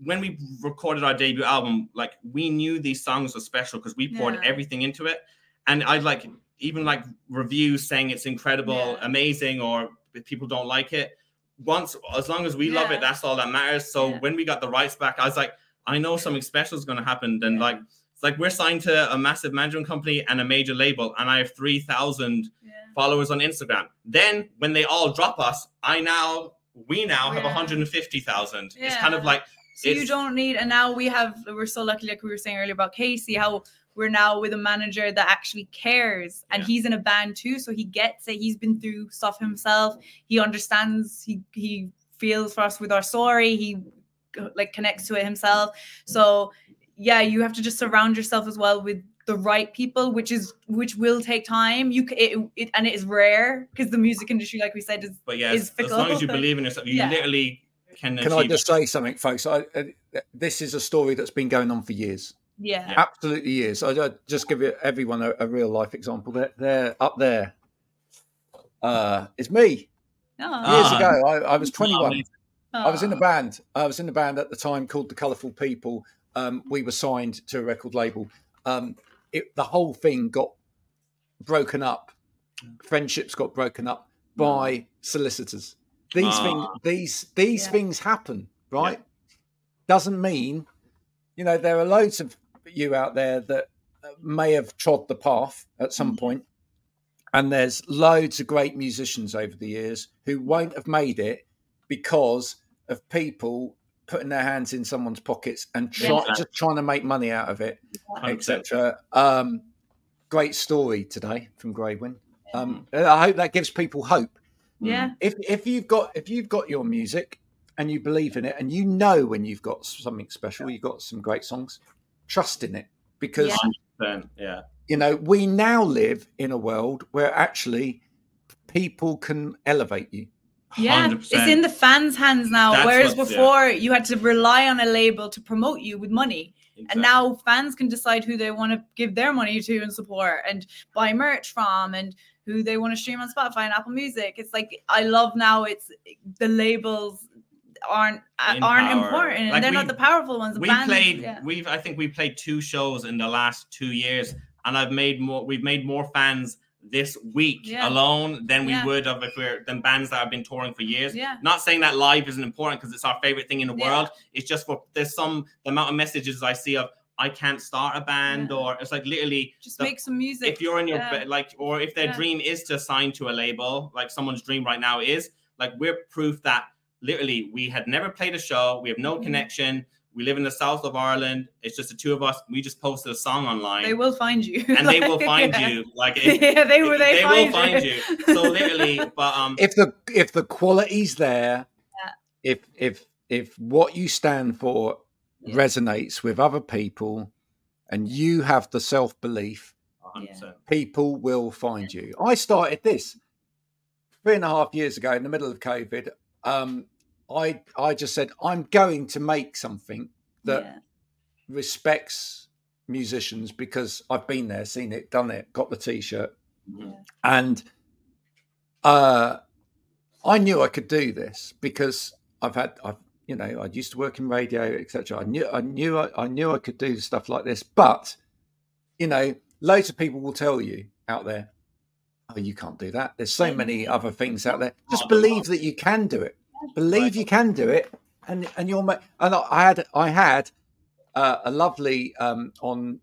when we recorded our debut album like we knew these songs were special because we poured
Yeah.
everything into it and I'd like even like reviews saying it's incredible
Yeah.
amazing or if people don't like it once as long as we love it that's all that matters so
Yeah.
when we got the rights back i was like i know something special is going to happen then
Yeah.
like it's like we're signed to a massive management company and a major label and i have 3000
yeah.
followers on Instagram. Then when they all drop us, I now we now have
Yeah.
150,000. It's kind of like
So you don't need, and now we have. We're so lucky, like we were saying earlier about Casey, how we're now with a manager that actually cares, and
Yeah.
he's in a band too, so he gets it. He's been through stuff himself. He understands. He he feels for us with our story. He like connects to it himself. So yeah, you have to just surround yourself as well with the right people, which is which will take time. You c- it, it and it is rare because the music industry, like we said, is
but yeah,
is
as, as long as you believe in yourself, you
Yeah.
literally can.
Can I just
it.
say something, folks? I, uh, this is a story that's been going on for years.
Yeah.
Absolutely years. I I just give it everyone a, a real life example. They're, they're up there. Uh, it's me
No.
years
Ah.
ago. I, I was
Oh,
21.
amazing.
I was in a band. I was in a band at the time called the Colourful People. Um, we were signed to a record label. Um, it, the whole thing got broken up. Friendships got broken up by solicitors. These
Ah.
things, these these
Yeah.
things happen, right? Doesn't mean, you know, there are loads of you out there that uh, may have trod the path at some
Mhm.
point, and there's loads of great musicians over the years who won't have made it because of people putting their hands in someone's pockets and try,
Yeah.
just trying to make money out of it, etc. Um, great story today from Greywind. Um, I hope that gives people hope.
Yeah.
If if you've got if you've got your music and you believe in it and you know when you've got something special, you've got some great songs, trust in it because
Yeah.
Yeah.
you know we now live in a world where actually people can elevate you.
Yeah,
100%.
it's in the fans' hands now.
That's
whereas
yeah.
before, you had to rely on a label to promote you with money,
Exactly.
and now fans can decide who they want to give their money to and support, and buy merch from, and who they want to stream on Spotify and Apple Music. It's like I love now. It's the labels aren't uh,
In
aren't
power.
important, and
Like
they're not the powerful ones. The
we played
yeah.
we've i think we played two shows in the last two years and i've made more we've made more fans this week
Yeah.
alone than we
Yeah.
would have if we're than bands that have been touring for years
Yeah.
not saying that live isn't important because it's our favorite thing in the
Yeah.
world it's just for there's some the amount of messages i see of i can't start a band or it's like literally
Just
the-
make some music.
if you're in your like or if their dream is to sign to a label like someone's dream right now is like we're proof that literally we had never played a show we have no
Mhm.
connection we live in the south of ireland it's just the two of us we just posted a song online
they will find you,
and they will <laughs> find
yeah.
you like it,
yeah, they will. They,
they
find
will find you so literally but um
If the if the quality's there,
Yeah.
if if if what you stand for
Yeah.
resonates with other people, and you have the self belief,
100%.
people will find you. I started this three and a half years ago in the middle of COVID. Um, I I just said I'm going to make something that
Yeah.
respects musicians because I've been there, seen it, done it, got the t-shirt,
Mhm.
and uh, I knew I could do this because I've had I've you know I used to work in radio etc. I knew I knew I, I knew I could do stuff like this, but you know loads of people will tell you out there, oh you can't do that. There's so many other things out there. Just believe that you can do it. Believe you can do it, and and you'll make. And I I had I had uh, a lovely um, on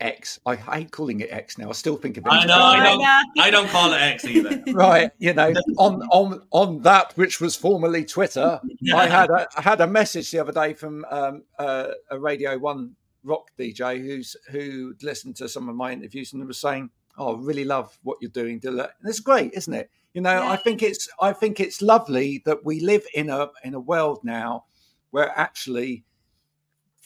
X. I hate calling it X now. I still think of it.
I know,
X.
I
Right
don't- i don't call it x either <laughs> <laughs>
right you know on <laughs> on on that which was formerly twitter i had a, I had a message the other day from um, uh, a radio one rock dj who's who listened to some of my interviews and was saying oh I really love what you're doing do and it's great isn't it you know i think it's i think it's lovely that we live in a in a world now where actually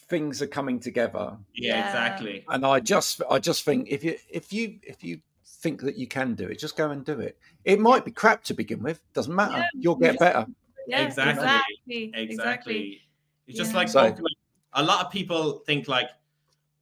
things are coming together
yeah
Yeah.
exactly
and I just I just think if you if you if you think that you can do it, just go and do it. It might be crap to begin with, doesn't matter.
Yeah.
You'll get better.
Yeah,
Exactly.
exactly.
exactly. It's just
Yeah.
like
So-
talking- a lot of people think like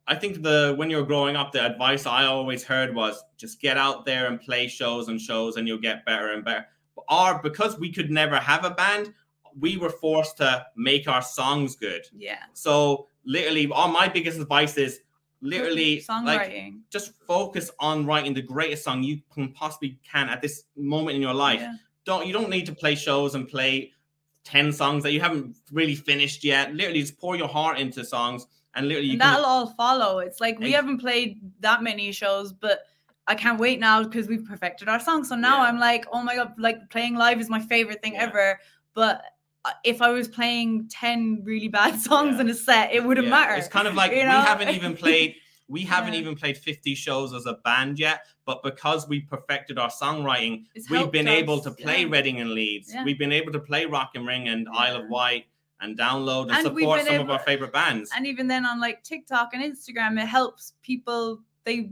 I think the when you're growing up, the advice I always heard was just get out there and play shows and shows, and you'll get better and better. Or because we could never have a band, we were forced to make our songs good.
Yeah.
So literally, all my biggest advice is literally <laughs> like
songwriting.
just focus on writing the greatest song you can possibly can at this moment in your life
Yeah.
don't you don't need to play shows and play 10 songs that you haven't really finished yet literally just pour your heart into songs and literally
And that'll all follow. It's like we haven't played that many shows, but I can't wait now because we've perfected our song. So now
Yeah.
I'm like, oh my god, like playing live is my favorite thing
Yeah.
ever. But uh, if I was playing 10 really bad <laughs> songs
Yeah.
in a set, it wouldn't matter.
it's kind of like
you
we
know?
haven't even <laughs> played we haven't even played 50 shows as a band yet but because we perfected our songwriting
It's
we've been able to play. Reading and Leeds we've been able to play Rock am Ring and Isle of Wight and download and,
And
support
been
some of our favorite bands
and even then on like TikTok and Instagram, it helps people. They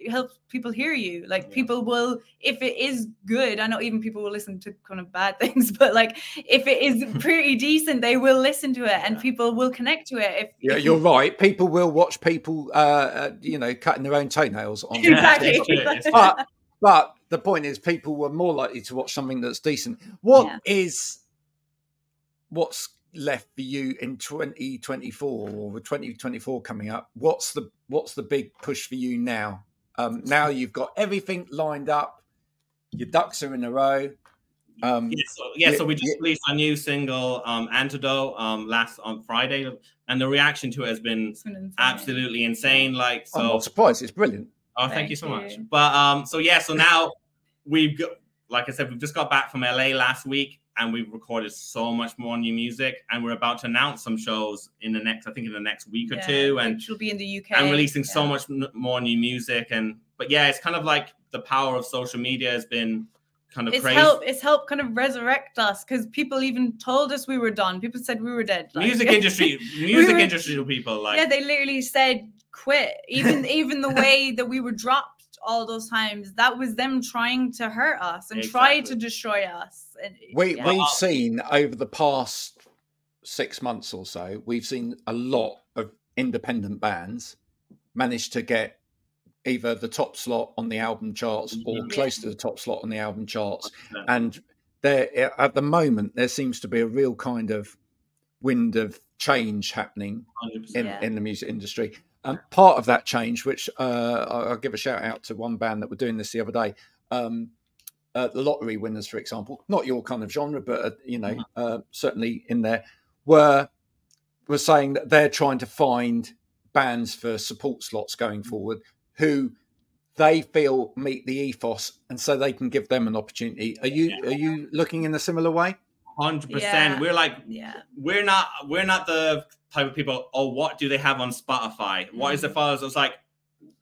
it helps people hear you. Like
Yeah.
people will, if it is good. I know even people will listen to kind of bad <laughs> things, but like if it is <laughs> pretty decent, they will listen to it, and
Yeah.
people will connect to it. If
Yeah,
if
you're right. People will watch people, uh, uh, you know, cutting their own toenails on. <laughs>
exactly.
it's true, it's true.
But but the point is, people were more likely to watch something that's decent. What
Yeah.
is what's left for you in 2024 or with 2024 coming up? What's the what's the big push for you now? Um, now you've got everything lined up, your ducks are in a row. Um,
Yeah, so, yeah, so we just
yeah.
released a new single, um, Antidote, um, last on Friday, and the reaction to it has been
It's been insane.
absolutely insane. Like, so
I'm not surprised. It's brilliant.
Oh, thank,
Thank
you so much. But um, so yeah, so now we've got, like I said, we've just got back from LA last week, and we've recorded so much more new music, and we're about to announce some shows in the next, I think, in the next week or two, and
she'll be in the UK.
and releasing so much more new music, and but yeah, it's kind of like the power of social media has been kind of
It's
crazy.
helped. It's helped kind of resurrect us because people even told us we were done. People said we were dead. like-
music <laughs> industry, music
were-
industry people like
yeah, they literally said quit. Even <laughs> even the way that we were dropped all those times, that was them trying to hurt us and try to destroy us. And,
We
yeah.
we've seen over the past six months or so, we've seen a lot of independent bands manage to get either the top slot on the album charts or
Mhm.
close to the top slot on the album charts. And there, at the moment, there seems to be a real kind of wind of change happening in,
Yeah.
in the music industry. And part of that change, which uh, I- I'll give a shout out to one band that were doing this the other day, um, uh, the lottery winners, for example, not your kind of genre, but uh, you know, uh, certainly in there, were were saying that they're trying to find bands for support slots going forward who they feel meet the ethos, and so they can give them an opportunity. Are you are you looking in a similar way?
Hundred
Yeah.
percent. We're like
yeah,
we're not we're not the type of people. Oh, what do they have on Spotify? What is the
Mhm.
followers? It's like,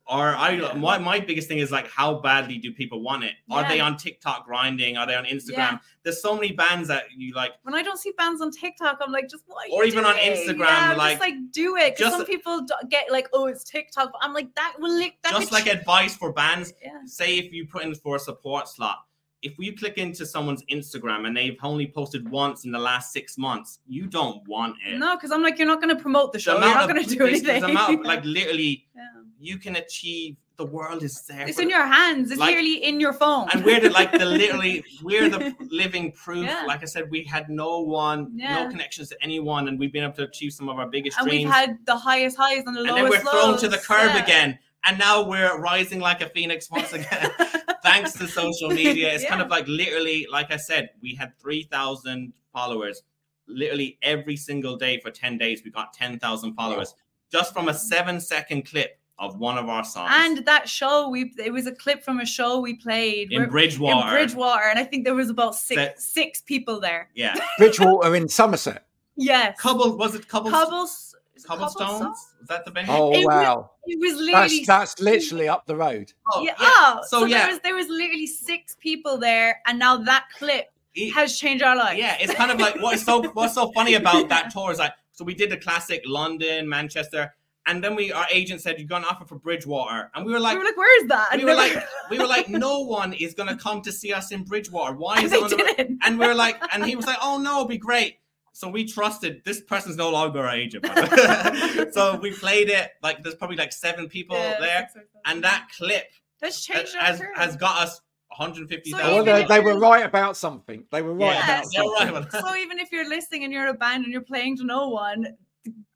are I?
Yeah.
My my biggest thing is like, how badly do people want it? Are they on TikTok grinding? Are they on Instagram?
Yeah.
There's so many bands that you like.
when I don't see bands on TikTok, I'm like, just what?
Or even on? Instagram,
yeah,
like-
just like do it. Because
just-
some people get like, oh, it's TikTok. I'm like, that will lick. That
Just like
ch-
advice for bands.
yeah.
Say if you put in for a support slot. If you click into someone's Instagram and they've only posted once in the last six months, you don't want it.
No, because I'm like, you're not going to promote the
The
show. You're
amount
not going to do anything.
amount like <laughs> literally,
Yeah.
you can achieve. The world is there.
It's in
the-
your hands. It's
Like-
literally in your phone.
and we're the like the <laughs> literally we're the <laughs> living proof.
Yeah.
Like I said, we had no one,
Yeah.
no connections to anyone, and we've been able to achieve some of our biggest
and
dreams.
we've had the highest highs and the
and
lowest lows.
And then we're thrown
lows.
to the curb again, and now we're rising like a phoenix once again. <laughs> Thanks to social media, it's kind of like literally, like I said, we had three thousand followers. Literally every single day for ten days, we got ten thousand followers just from a seven-second clip of one of our songs.
And that show, we it was a clip from a show we played
in Bridgwater,
in Bridgwater, and I think there was about six
That-
six people there.
yeah,
Bridgwater in Somerset.
Yes,
Cobble was it Cobble
Cobbles, is
Cobblestones? Was that the venue?
Oh
It was-
wow,
It was
that's
literally
that's literally up the road.
Oh,
yeah.
yeah.
oh,
So,
so,
yeah.
there was there was literally six people there, and now that clip
It-
has changed our lives.
yeah, it's kind of like what's so what's so funny about that tour is like so we did the classic London, Manchester, and then we our agent said you're gonna offer for Bridgwater, and we were like.
we were like, "Where is that?"
And we
And
were like, we were like, no one is gonna come to see us in Bridgwater. Why <laughs> is
they
it on the road?
didn't.
And we were like, and he was like, oh no, it'll be great. So we trusted this person's no longer our agent. by the way. <laughs> so we played it like there's probably like seven people
Yeah,
there,
six
and that clip
that's
has,
changed our
has, has got us 150,000.
So
they, they were right about something. They were right
Yeah,
about
so-
something.
right about
so even if you're listening and you're a band and you're playing to no one,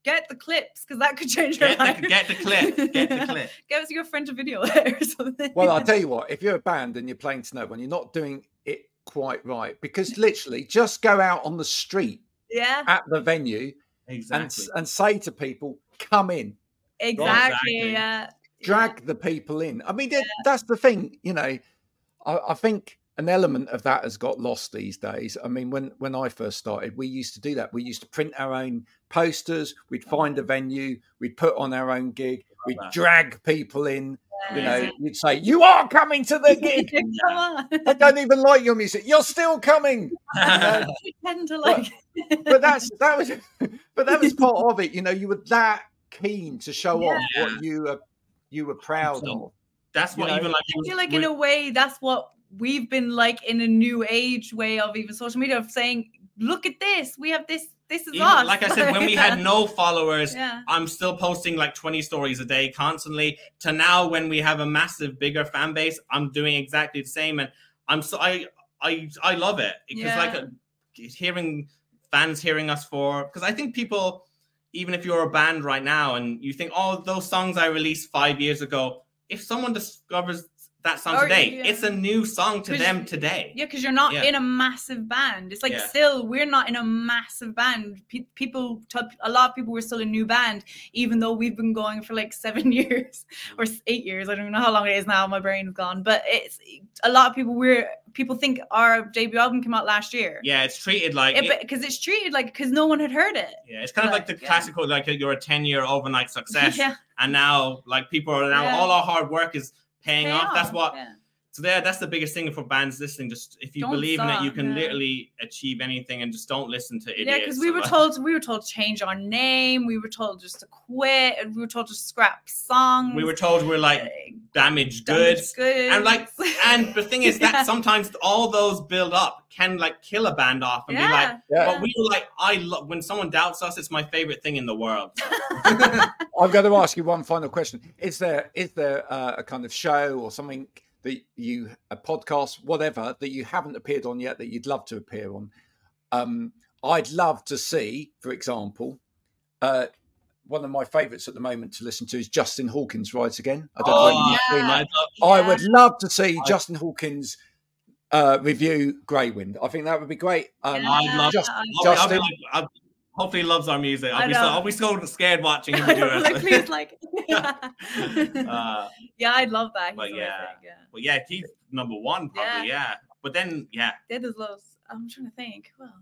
get the clips because that could change your
Get
life.
the, get the clip. Get the <laughs> clip.
Get us your friend a video there <laughs> or something.
Well, I'll tell you what, if you're a band and you're playing to no one, you're not doing it quite right because literally just go out on the street
yeah,
at the venue and,
Exactly.
and say to people, come in,
exactly.
exactly.
Yeah.
drag the people in. I mean, that- that's the thing, you know, I, I think an element of that has got lost these days. I mean, when, when I first started, we used to do that. We used to print our own posters, we'd find a venue, we'd put on our own gig, we'd drag people in. You know, you'd say, You are coming to the gig. <laughs>
Come on.
I don't even like your music. You're still coming. <laughs>
Pretend to like.
But that's that was <laughs> but that was part of it. You know, you were that keen to show off what you were you were proud
So,
of.
That's what
You know,
even like.
I feel like in a way that's what we've been like in a new age way of even social media of saying, look at this, we have this, this is
even-
us.
like I said, when we had <laughs> no followers,
yeah.
I'm still posting like 20 stories a day constantly. To now, when we have a massive, bigger fan base, I'm doing exactly the same, and I'm so I I I love it because like
Yeah.
uh, hearing fans hearing us for because I think people, even if you're a band right now and you think, oh, those songs I released five years ago, if someone discovers that song
Or-
today,
yeah.
it's a new song to them today.
Yeah, because you're not
Yeah.
in a massive band. It's like
Yeah.
still we're not in a massive band. Pe- people, t- a lot of people were still a new band, even though we've been going for like <laughs> seven years or eight years. I don't even know how long it is now. My brain is gone. But it's a lot of people. We're people think our debut album came out last year.
Yeah, it's treated like it-
because it's treated like because no one had heard it.
yeah, it's kind of like the classical like you're a ten year overnight <laughs> success,
Yeah,
and now like people are now all our hard work is paying
pay
off. That's what
yeah.
So there, that's the biggest thing for bands listening. Just if you
Don't
believe in it, you can
yeah.
literally achieve anything, and just don't listen to idiots.
Yeah, because we were told we were told to change our name. We were told just to quit. And we were told to scrap songs.
we were told we're like damaged
damaged
goods.
goods.
And like, and the thing is <laughs> that
Yeah.
sometimes all those build up can like kill a band off and be like,
yeah,
Yeah.
but we were like, I love when someone doubts us. It's my favorite thing in the world. <laughs>
I'm going to ask you one final question. Is there is there uh, a kind of show or something that you a podcast, whatever that you haven't appeared on yet that you'd love to appear on? Um, I'd love to see, for example, uh, one of my favourites at the moment to listen to is Justin Hawkins Rides Again. I don't know
Oh,
you've seen
I
that.
love-
I would love to see
I-
Justin Hawkins uh, review Greywind. I think that would be great. Um,
Yeah.
I'd love.
Just-
I-
I'll I'll be
Justin-
like- I'll- hopefully, he loves our music. I'll
I
be so. I'll be so scared watching him <laughs> do it.
like, please, <laughs> like, <laughs>
uh,
yeah, I'd love that.
but yeah.
amazing, yeah.
but yeah, he's number one probably. Yeah. But then yeah,
Did as lows. I'm trying to think. Who else?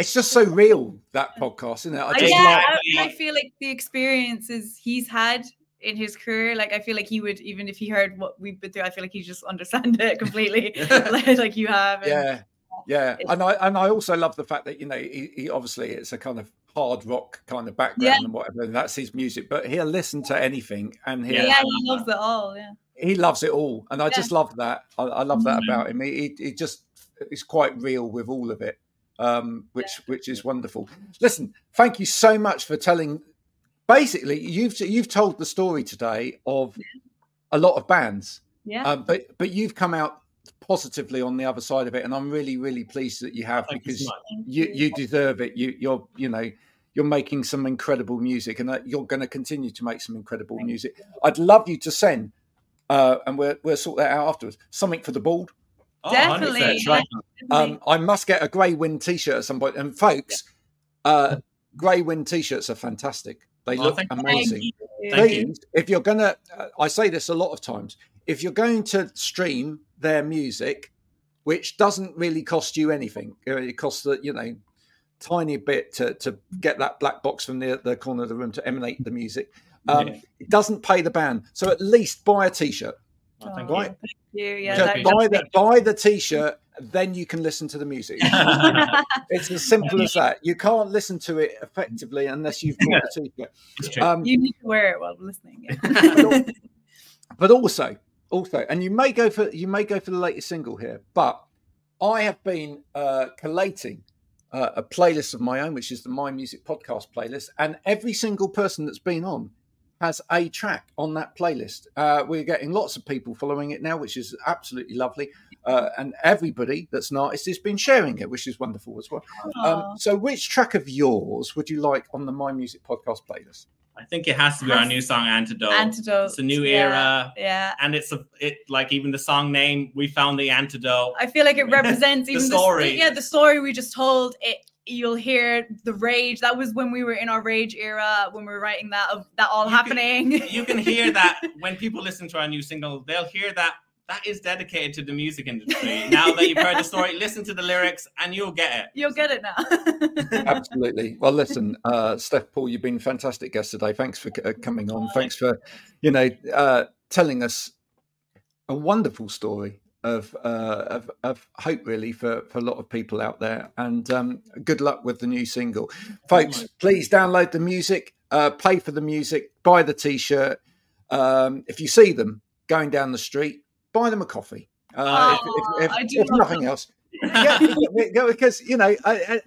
it's just so real that podcast, isn't it? I
I,
just
yeah,
love.
I, I feel like the experiences he's had in his career, like I feel like he would, even if he heard what we've been through, I feel like he just understand it completely, like, like you have. and-
yeah yeah and i and i also love the fact that you know he, he obviously it's a kind of hard rock kind of background
Yeah.
and whatever and that's his music but he'll listen to anything and he
yeah,
Yeah.
he loves it all. Yeah,
he loves it all and i
Yeah.
just love that i, I love that
Mhm.
about him he, he, he just is quite real with all of it um which which is wonderful listen thank you so much for telling basically you've you've told the story today of a lot of bands
yeah.
um, but but you've come out positively on the other side of it, and I'm really really pleased that you have
thank you
because
so
you you deserve it. You you're you know you're making some incredible music, and uh, you're going to continue to make some incredible
Thank
music. I'd love you to send, uh, and we'll we'll sort that out afterwards. Something for the board.
Oh,
Definitely,
100%.
Um, I must get a Greywind T-shirt at some point. And folks, uh, Greywind T-shirts are fantastic. They
Oh,
look
thank
amazing.
you.
Thank you.
If you're gonna, uh, I say this a lot of times. If you're going to stream their music, which doesn't really cost you anything, uh, it costs the you know tiny bit to to get that black box from the the corner of the room to emanate the music. Um,
Yeah.
It doesn't pay the band, so at least buy a T-shirt.
Oh, thank
Oh,
Right.
Thank you. Yeah,
Just
that-
buy the buy the T-shirt, then you can listen to the music. <laughs> It's as simple as that. You can't listen to it effectively unless you've bought the T-shirt. Um,
you need to wear it while listening. Yeah. <laughs> <laughs>
but also also and you may go for you may go for the latest single here but i have been uh collating uh, a playlist of my own which is the my music podcast playlist and every single person that's been on has a track on that playlist uh we're getting lots of people following it now which is absolutely lovely uh, and everybody that's an artist has been sharing it which is wonderful as well um, so which track of yours would you like on the my music podcast playlist
I think it has to be our new song Antidote.
Antidote.
It's a new
yeah,
era.
Yeah.
And it's a it like even the song name, we found the antidote.
I feel like it <laughs> represents even
The
even
story.
The, yeah, the story we just told. It you'll hear the rage. That was when we were in our rage era when we were writing that of that all
You can-
happening. <laughs>
you can hear that <laughs> when people listen to our new single, they'll hear that that is dedicated to the music industry. now that you've heard the story, <laughs> listen to the lyrics and you'll get it.
You'll get it now.
Absolutely. Well, listen, uh, Steph Paul, you've been a fantastic guest today. Thanks for uh, coming on. Thanks for, you know, uh, telling us a wonderful story of, uh, of of hope, really, for for a lot of people out there. And um, good luck with the new single, folks. Please download the music, uh, pay for the music, buy the T-shirt. Um, if you see them going down the street, buy them a coffee. Uh,
Aw,
if, if, if,
do
if nothing
them.
else, yeah, <laughs> because you know,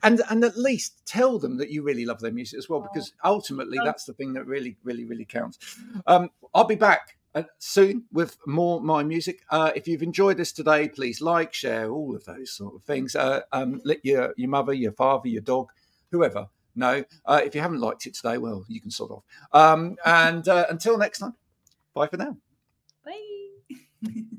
and and at least tell them that you really love their music as well, because ultimately
Oh.
that's the thing that really, really, really counts. Um, I'll be back uh, soon with more my music. Uh, if you've enjoyed this today, please like, share, all of those sort of things. Uh, um, let your your mother, your father, your dog whoever. No, uh, if you haven't liked it today, well, you can sort off. Um, and uh, until next time, bye for now.
Bye. <laughs>